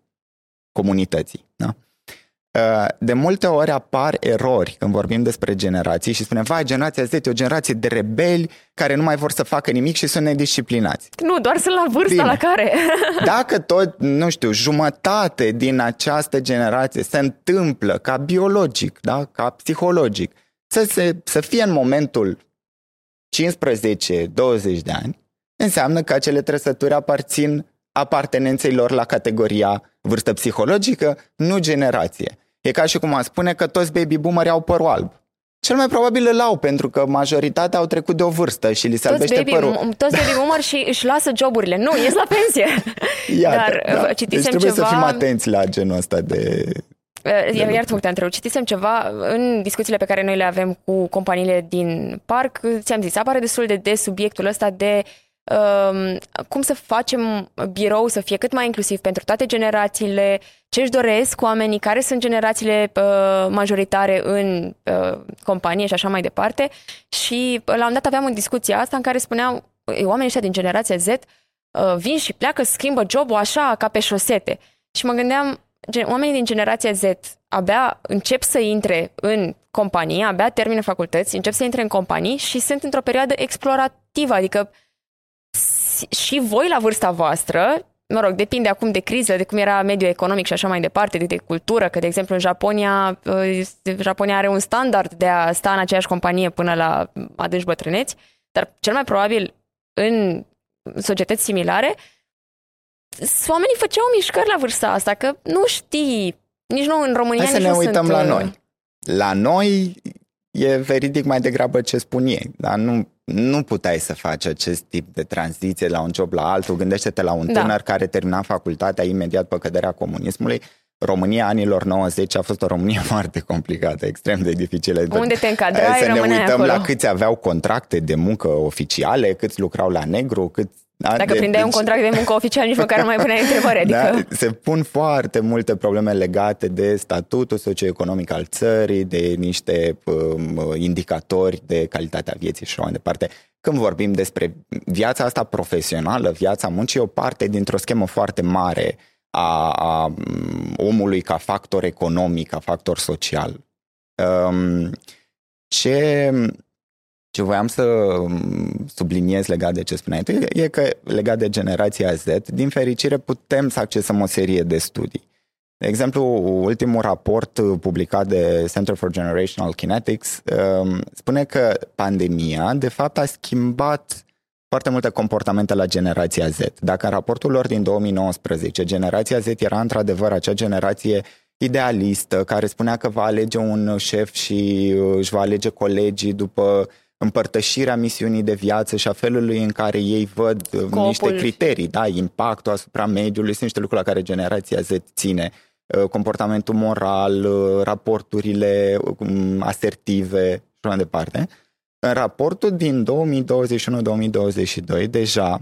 comunității. Da? Uh, de multe ori apar erori când vorbim despre generații și spunem, vai, generația Z e o generație de rebeli care nu mai vor să facă nimic și sunt nedisciplinați. Nu, doar sunt la vârsta Bine. la care. Dacă tot, nu știu, jumătate din această generație se întâmplă ca biologic, da, ca psihologic, să, se, să fie în momentul 15-20 de ani, înseamnă că acele trăsături aparțin apartenenței lor la categoria vârstă psihologică, nu generație. E ca și cum a spune că toți baby boomeri au părul alb. Cel mai probabil îl au, pentru că majoritatea au trecut de o vârstă și li se Toți albește baby, părul. toți baby boomer și își lasă joburile. Nu, ies la pensie. Iată, Dar da. uh, Deci citisem trebuie ceva... să fim atenți la genul ăsta de... Uh, Iar, iar te întrerup. Citisem ceva în discuțiile pe care noi le avem cu companiile din parc. Ți-am zis, apare destul de des subiectul ăsta de um, cum să facem birou să fie cât mai inclusiv pentru toate generațiile, ce își doresc oamenii, care sunt generațiile uh, majoritare în uh, companie și așa mai departe. Și uh, la un dat aveam o discuție asta în care spuneau "Ei, oamenii ăștia din generația Z uh, vin și pleacă, schimbă jobul așa ca pe șosete. Și mă gândeam, gen, oamenii din generația Z abia încep să intre în companie, abia termină facultăți, încep să intre în companii și sunt într-o perioadă explorativă, adică s- și voi la vârsta voastră, mă rog, depinde acum de criză, de cum era mediul economic și așa mai departe, de, de cultură, că de exemplu în Japonia, uh, Japonia are un standard de a sta în aceeași companie până la adânci bătrâneți, dar cel mai probabil în societăți similare, s- oamenii făceau mișcări la vârsta asta, că nu știi, nici nu în România, Hai să nici ne nu uităm sunt, la uh, noi. La noi e veridic mai degrabă ce spun ei, dar nu, nu puteai să faci acest tip de tranziție la un job la altul. Gândește-te la un Da. tânăr care termina facultatea imediat pe căderea comunismului. România anilor 90 a fost o Românie foarte complicată, extrem de dificilă. Unde te încadrai, Să ne rămâneai uităm acolo. la câți aveau contracte de muncă oficiale, câți lucrau la negru, câți... da, Dacă de- prindeai un deci- contract de muncă oficial, nici măcar nu mai puneai întrebări. Adică... da, se pun foarte multe probleme legate de statutul socioeconomic al țării, de niște um, indicatori de calitatea vieții și așa mai departe. Când vorbim despre viața asta profesională, viața muncii, e o parte dintr-o schemă foarte mare a, a um, omului ca factor economic, ca factor social. Um, ce, ce voiam să um, subliniez legat de ce spuneai tu e că legat de generația Z, din fericire putem să accesăm o serie de studii. De exemplu, ultimul raport uh, publicat de Center for Generational Kinetics um, spune că pandemia, de fapt, a schimbat foarte multe comportamente la generația Z. Dacă în raportul lor din 2019 generația Z era într-adevăr acea generație idealistă care spunea că va alege un șef și uh, își va alege colegii după împărtășirea misiunii de viață și a felului în care ei văd uh, Scopul. niște criterii, da, impactul asupra mediului, sunt niște lucruri la care generația Z ține, Uh, comportamentul moral, uh, raporturile um, asertive și așa mai departe. În raportul din 2021-2022, deja,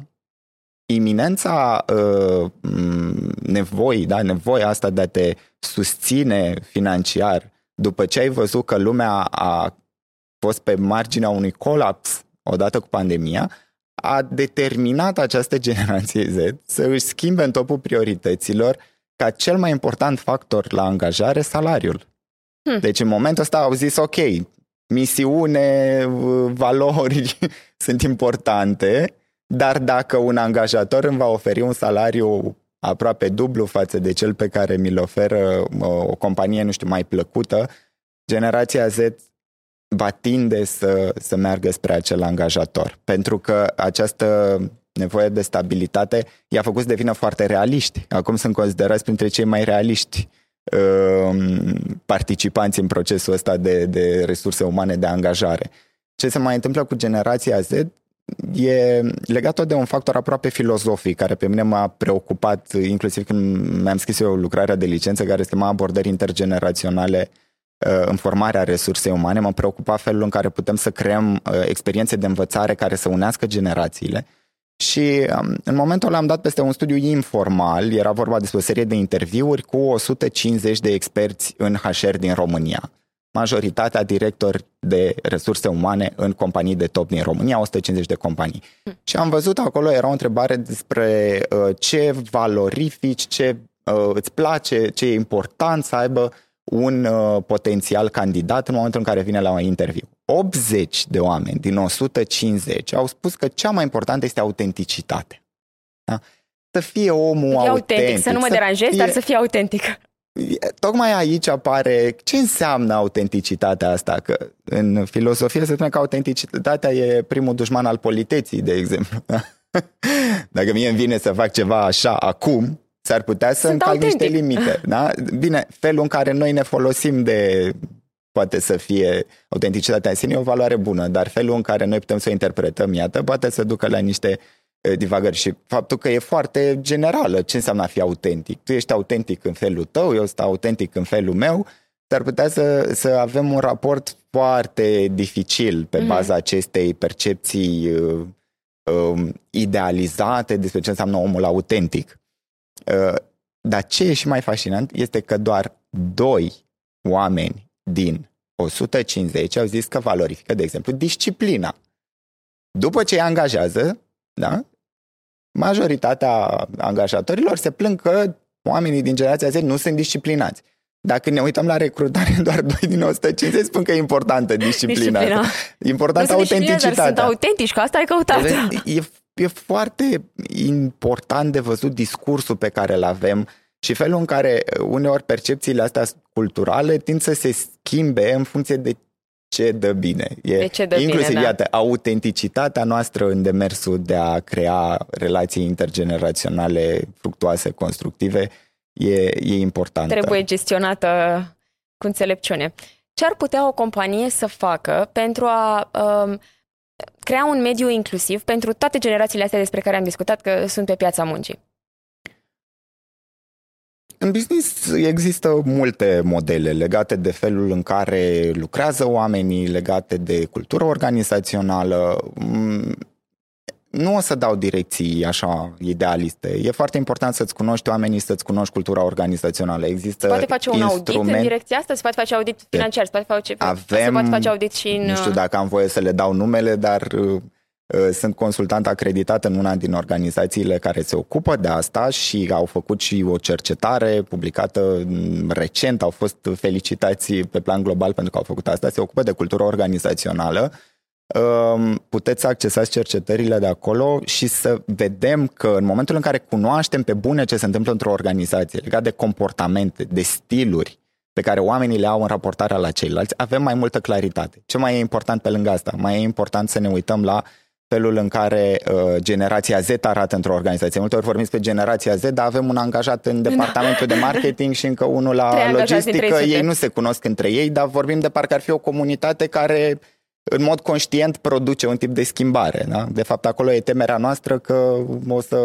iminența uh, m, nevoii, da, nevoia asta de a te susține financiar după ce ai văzut că lumea a fost pe marginea unui colaps odată cu pandemia, a determinat această generație Z să își schimbe în topul priorităților ca cel mai important factor la angajare salariul. Hmm. Deci în momentul ăsta au zis ok, misiune, valori sunt importante, dar dacă un angajator îmi va oferi un salariu aproape dublu față de cel pe care mi-l oferă o companie, nu știu, mai plăcută, generația Z va tinde să, să meargă spre acel angajator. Pentru că această nevoie de stabilitate i-a făcut să devină foarte realiști. Acum sunt considerați printre cei mai realiști uh, participanți în procesul ăsta de, de resurse umane de angajare. Ce se mai întâmplă cu generația Z e legat tot de un factor aproape filozofic care pe mine m-a preocupat inclusiv când mi-am scris eu lucrarea de licență care se chema abordări intergeneraționale în formarea resursei umane, mă preocupa felul în care putem să creăm experiențe de învățare care să unească generațiile. Și în momentul ăla am dat peste un studiu informal, era vorba despre o serie de interviuri cu 150 de experți în HR din România. Majoritatea directori de resurse umane în companii de top din România, 150 de companii. Hmm. Și am văzut acolo, era o întrebare despre uh, ce valorifici, ce uh, îți place, ce e important să aibă un uh, potențial candidat în momentul în care vine la un interviu. 80 de oameni din 150 au spus că cea mai importantă este autenticitate. Da? Să fie omul să fie autentic. autentic. Să nu mă să deranjezi, fie... dar să fie autentic. Tocmai aici apare ce înseamnă autenticitatea asta, că în filosofie se spune că autenticitatea e primul dușman al politeții, de exemplu. Dacă mie îmi vine să fac ceva așa acum, s-ar putea să încalc niște limite. Da? Bine, felul în care noi ne folosim de poate să fie autenticitatea în sine e o valoare bună, dar felul în care noi putem să o interpretăm, iată, poate să ducă la niște divagări și faptul că e foarte generală ce înseamnă a fi autentic. Tu ești autentic în felul tău, eu sunt autentic în felul meu, dar putea să, să avem un raport foarte dificil pe mhm. baza mm-hmm. acestei percepții uh, uh, idealizate despre ce înseamnă omul autentic. Uh, dar ce e și mai fascinant este că doar doi oameni din 150 au zis că valorifică, de exemplu, disciplina. După ce îi angajează, da, majoritatea angajatorilor se plâng că oamenii din generația Z nu sunt disciplinați. Dacă ne uităm la recrutare, doar 2 din 150 spun că e importantă disciplina. disciplina. Importantă autenticitatea. Dar sunt autentici, că asta ai căutat. E, e foarte important de văzut discursul pe care îl avem și felul în care uneori percepțiile astea culturale tind să se schimbe în funcție de ce dă bine. E, de ce dă inclusiv, bine, da. iată, autenticitatea noastră în demersul de a crea relații intergeneraționale fructuoase, constructive, e, e importantă. Trebuie gestionată cu înțelepciune. Ce ar putea o companie să facă pentru a um, crea un mediu inclusiv pentru toate generațiile astea despre care am discutat că sunt pe piața muncii? În business există multe modele legate de felul în care lucrează oamenii, legate de cultură organizațională. Mm, nu o să dau direcții așa idealiste. E foarte important să-ți cunoști oamenii, să-ți cunoști cultura organizațională. Există se poate face un audit în direcția asta? Se poate face audit financiar? Se poate face, Avem, se poate face audit și în... Nu știu dacă am voie să le dau numele, dar uh, uh, sunt consultant acreditat în una din organizațiile care se ocupă de asta și au făcut și o cercetare publicată recent, au fost felicitați pe plan global pentru că au făcut asta, se ocupă de cultură organizațională puteți să accesați cercetările de acolo și să vedem că în momentul în care cunoaștem pe bune ce se întâmplă într-o organizație legat de comportamente, de stiluri pe care oamenii le au în raportarea la ceilalți, avem mai multă claritate. Ce mai e important pe lângă asta? Mai e important să ne uităm la felul în care uh, generația Z arată într-o organizație. Multe ori vorbim despre generația Z, dar avem un angajat în da. departamentul de marketing și încă unul la logistică. Ei nu se cunosc între ei, dar vorbim de parcă ar fi o comunitate care în mod conștient produce un tip de schimbare. Da? De fapt, acolo e temerea noastră că o să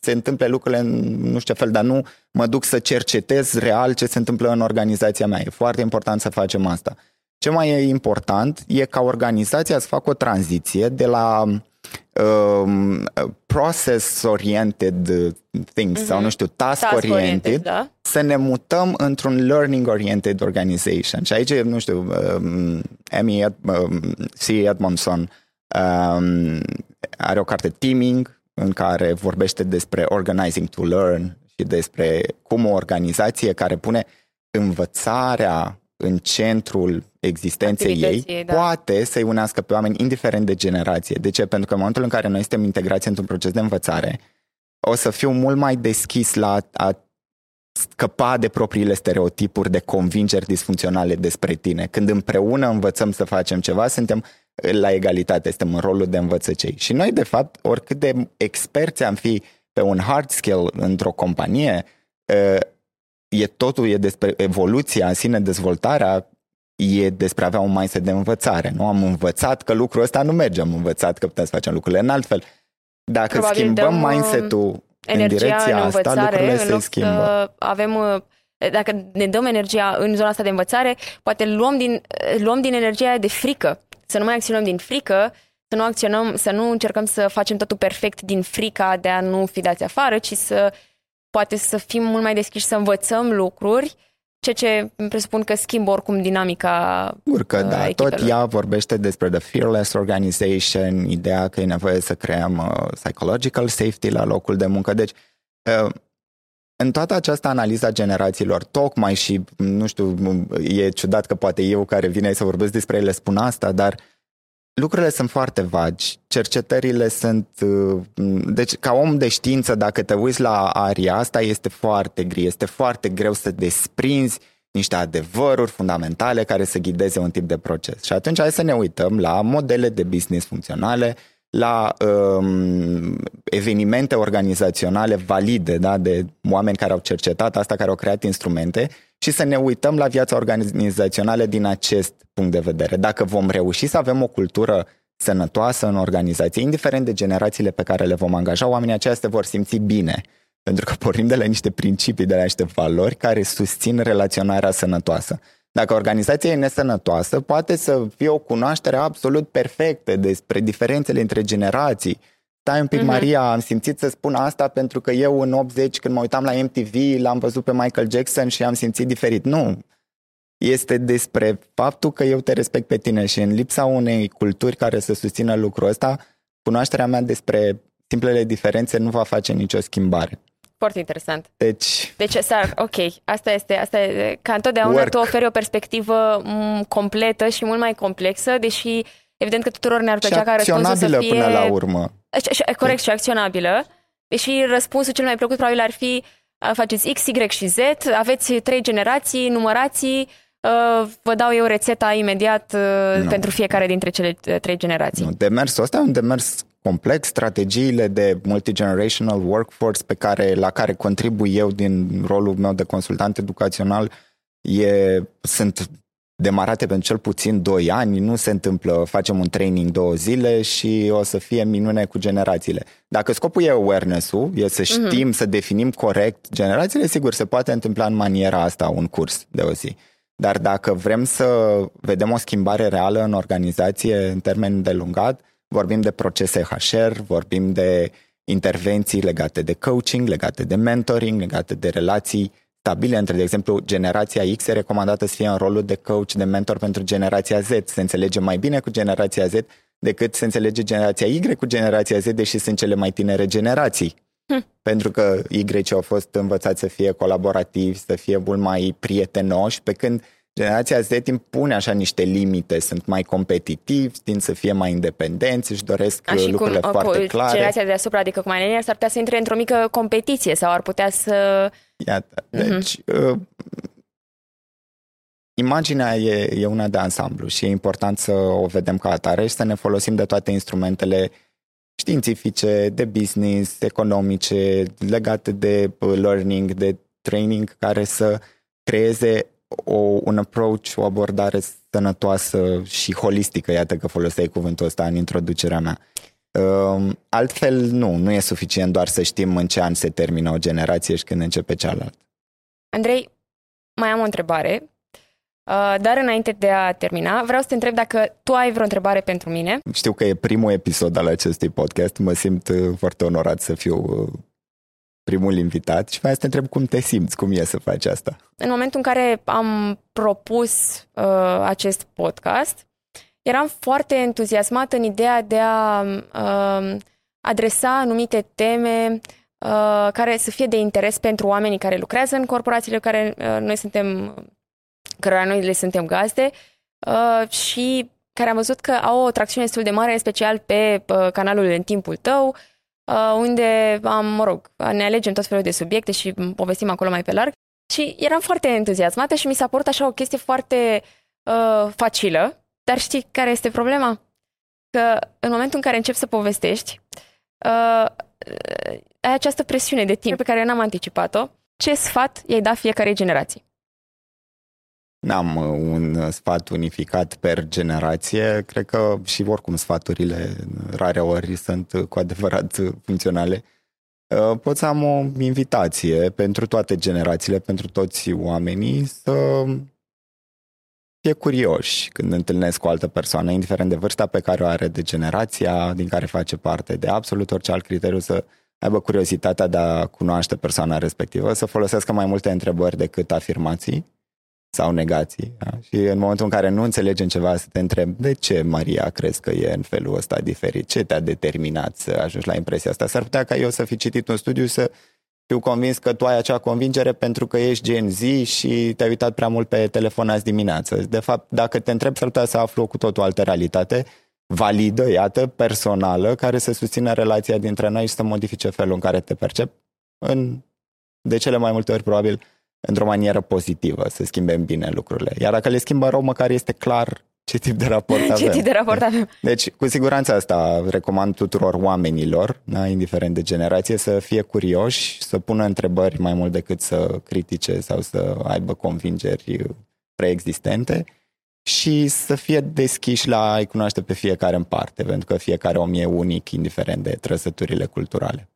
se întâmple lucrurile în nu știu ce fel, dar nu mă duc să cercetez real ce se întâmplă în organizația mea. E foarte important să facem asta. Ce mai e important e ca organizația să facă o tranziție de la um, process-oriented things mm-hmm. sau, nu știu, task-oriented, task da? Să ne mutăm într-un learning-oriented organization. Și aici, nu știu, um, Amy um, C. Edmondson um, are o carte Teaming în care vorbește despre organizing to learn și despre cum o organizație care pune învățarea în centrul existenței ei, da. poate să-i unească pe oameni indiferent de generație. De ce? Pentru că în momentul în care noi suntem integrați într-un proces de învățare, o să fiu mult mai deschis la a scăpa de propriile stereotipuri, de convingeri disfuncționale despre tine. Când împreună învățăm să facem ceva, suntem la egalitate, suntem în rolul de învățăcei. Și noi, de fapt, oricât de experți am fi pe un hard skill într-o companie, e totul e despre evoluția în sine, dezvoltarea, e despre a avea un mindset de învățare. Nu am învățat că lucrul ăsta nu merge, am învățat că putem să facem lucrurile în altfel. Dacă Probabil schimbăm um, mindset-ul în direcția în asta, lucrurile se schimbă. avem uh, dacă ne dăm energia în zona asta de învățare, poate luăm din, luăm din energia de frică. Să nu mai acționăm din frică, să nu acționăm, să nu încercăm să facem totul perfect din frica de a nu fi dați afară, ci să poate să fim mult mai deschiși să învățăm lucruri, ceea ce presupun că schimbă oricum dinamica Urcă, uh, da, echipelor. tot ea vorbește despre the fearless organization, ideea că e nevoie să creăm uh, psychological safety la locul de muncă. Deci, uh, în toată această analiză a generațiilor, tocmai și, nu știu, e ciudat că poate eu care vine să vorbesc despre ele spun asta, dar uh, lucrurile sunt foarte vagi, cercetările sunt... Uh, deci, ca om de știință, dacă te uiți la aria asta, este foarte gri, este foarte greu să desprinzi niște adevăruri fundamentale care să ghideze un tip de proces. Și atunci hai să ne uităm la modele de business funcționale, la um, evenimente organizaționale valide, da, de oameni care au cercetat asta, care au creat instrumente și să ne uităm la viața organizațională din acest punct de vedere. Dacă vom reuși să avem o cultură sănătoasă în organizație, indiferent de generațiile pe care le vom angaja, oamenii aceia se vor simți bine. Pentru că pornim de la niște principii, de la niște valori care susțin relaționarea sănătoasă. Dacă organizația e nesănătoasă, poate să fie o cunoaștere absolut perfectă despre diferențele între generații. Stai un pic, uh-huh. Maria, am simțit să spun asta pentru că eu în 80, când mă uitam la MTV, l-am văzut pe Michael Jackson și am simțit diferit. Nu. Este despre faptul că eu te respect pe tine și în lipsa unei culturi care să susțină lucrul ăsta, cunoașterea mea despre simplele diferențe nu va face nicio schimbare. Foarte interesant. Deci... Deci, Sar, ok, asta este, asta e, ca întotdeauna work. tu oferi o perspectivă m- completă și mult mai complexă, deși evident că tuturor ne-ar plăcea ca răspunsul să fie... până la urmă. Corect, și acționabilă. Deși răspunsul cel mai plăcut probabil ar fi faceți X, Y și Z, aveți trei generații, numărații, vă dau eu rețeta imediat no. pentru fiecare dintre cele trei generații. Nu, demersul ăsta e un demers complex, strategiile de multigenerational workforce pe care, la care contribui eu din rolul meu de consultant educațional e, sunt demarate pentru cel puțin 2 ani, nu se întâmplă, facem un training două zile și o să fie minune cu generațiile. Dacă scopul e awareness-ul, e să mhm. știm, uh-huh. să definim corect generațiile, sigur, se poate întâmpla în maniera asta un curs de o zi. Dar dacă vrem să vedem o schimbare reală în organizație în termen de lungat, Vorbim de procese HR, vorbim de intervenții legate de coaching, legate de mentoring, legate de relații stabile între, de exemplu, generația X e recomandată să fie în rolul de coach, de mentor pentru generația Z, se înțelege mai bine cu generația Z decât se înțelege generația Y cu generația Z, deși sunt cele mai tinere generații. Hm. Pentru că Y au fost învățați să fie colaborativi, să fie mult mai prietenoși, pe când Generația Z impune așa niște limite, sunt mai competitivi, tind să fie mai independenți, își doresc A, lucrurile cum, foarte cu clare. Generația deasupra, adică cum ai s-ar putea să intre într-o mică competiție sau ar putea să... Iată, mhm. deci uh-huh. uh, imaginea e, e una de ansamblu și e important să o vedem ca atare și să ne folosim de toate instrumentele științifice, de business, economice, legate de uh, learning, de training, care să creeze o, un approach, o abordare sănătoasă și holistică, iată că foloseai cuvântul ăsta în introducerea mea. Um, altfel, nu, nu e suficient doar să știm în ce an se termină o generație și când începe cealaltă. Andrei, mai am o întrebare, uh, dar înainte de a termina, vreau să te întreb dacă tu ai vreo întrebare pentru mine. Știu că e primul episod al acestui podcast, mă simt uh, foarte onorat să fiu uh, primul invitat și mai să te întreb cum te simți, cum e să faci asta. În momentul în care am propus uh, acest podcast, eram foarte entuziasmată în ideea de a uh, adresa anumite teme uh, care să fie de interes pentru oamenii care lucrează în corporațiile care uh, noi suntem, cărora noi le suntem gazde uh, și care am văzut că au o tracțiune destul de mare, în special pe uh, canalul În timpul tău, Uh, unde am, mă rog, ne alegem tot felul de subiecte și povestim acolo mai pe larg. Și eram foarte entuziasmată și mi s-a părut așa o chestie foarte uh, facilă. Dar știi care este problema? Că în momentul în care începi să povestești, uh, ai această presiune de timp pe care n-am anticipat-o. Ce sfat i-ai dat fiecare generație? N-am uh, un uh, sfat unificat per generație. Cred că și oricum sfaturile rare ori sunt uh, cu adevărat funcționale. Pot să am o invitație pentru toate generațiile, pentru toți oamenii să fie curioși când întâlnesc o altă persoană, indiferent de vârsta pe care o are, de generația din care face parte, de absolut orice alt criteriu, să aibă curiozitatea de a cunoaște persoana respectivă, să folosească mai multe întrebări decât afirmații sau negații. Da? Și în momentul în care nu înțelegem ceva, să te întreb de ce Maria crezi că e în felul ăsta diferit? Ce te-a determinat să ajungi la impresia asta? S-ar putea ca eu să fi citit un studiu să fiu convins că tu ai acea convingere pentru că ești Gen Z și te-ai uitat prea mult pe telefon azi dimineață. De fapt, dacă te întreb, s-ar putea să aflu cu totul altă realitate, validă, iată, personală, care să susțină relația dintre noi și să modifice felul în care te percep în, de cele mai multe ori, probabil, într-o manieră pozitivă, să schimbem bine lucrurile. Iar dacă le schimbă rău, măcar este clar ce tip de raport avem. ce tip de raport avem. Deci, cu siguranță asta recomand tuturor oamenilor, da, indiferent de generație, să fie curioși, să pună întrebări mai mult decât să critique sau să aibă convingeri preexistente și să fie deschiși la a-i cunoaște pe fiecare în parte, pentru că fiecare om e unic, indiferent de trăsăturile culturale.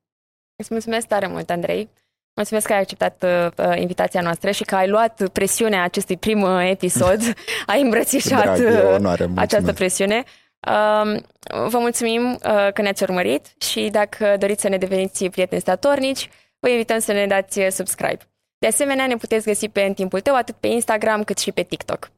Îți mulțumesc tare mult, Andrei. Mulțumesc că ai acceptat uh, invitația noastră și că ai luat presiunea acestui prim uh, episod, ai îmbrățișat Drag, onoare, această presiune. Uh, vă mulțumim uh, că ne-ați urmărit și dacă doriți să ne deveniți prieteni statornici, vă invităm să ne dați subscribe. De asemenea, ne puteți găsi pe În Timpul Tău atât pe Instagram cât și pe TikTok.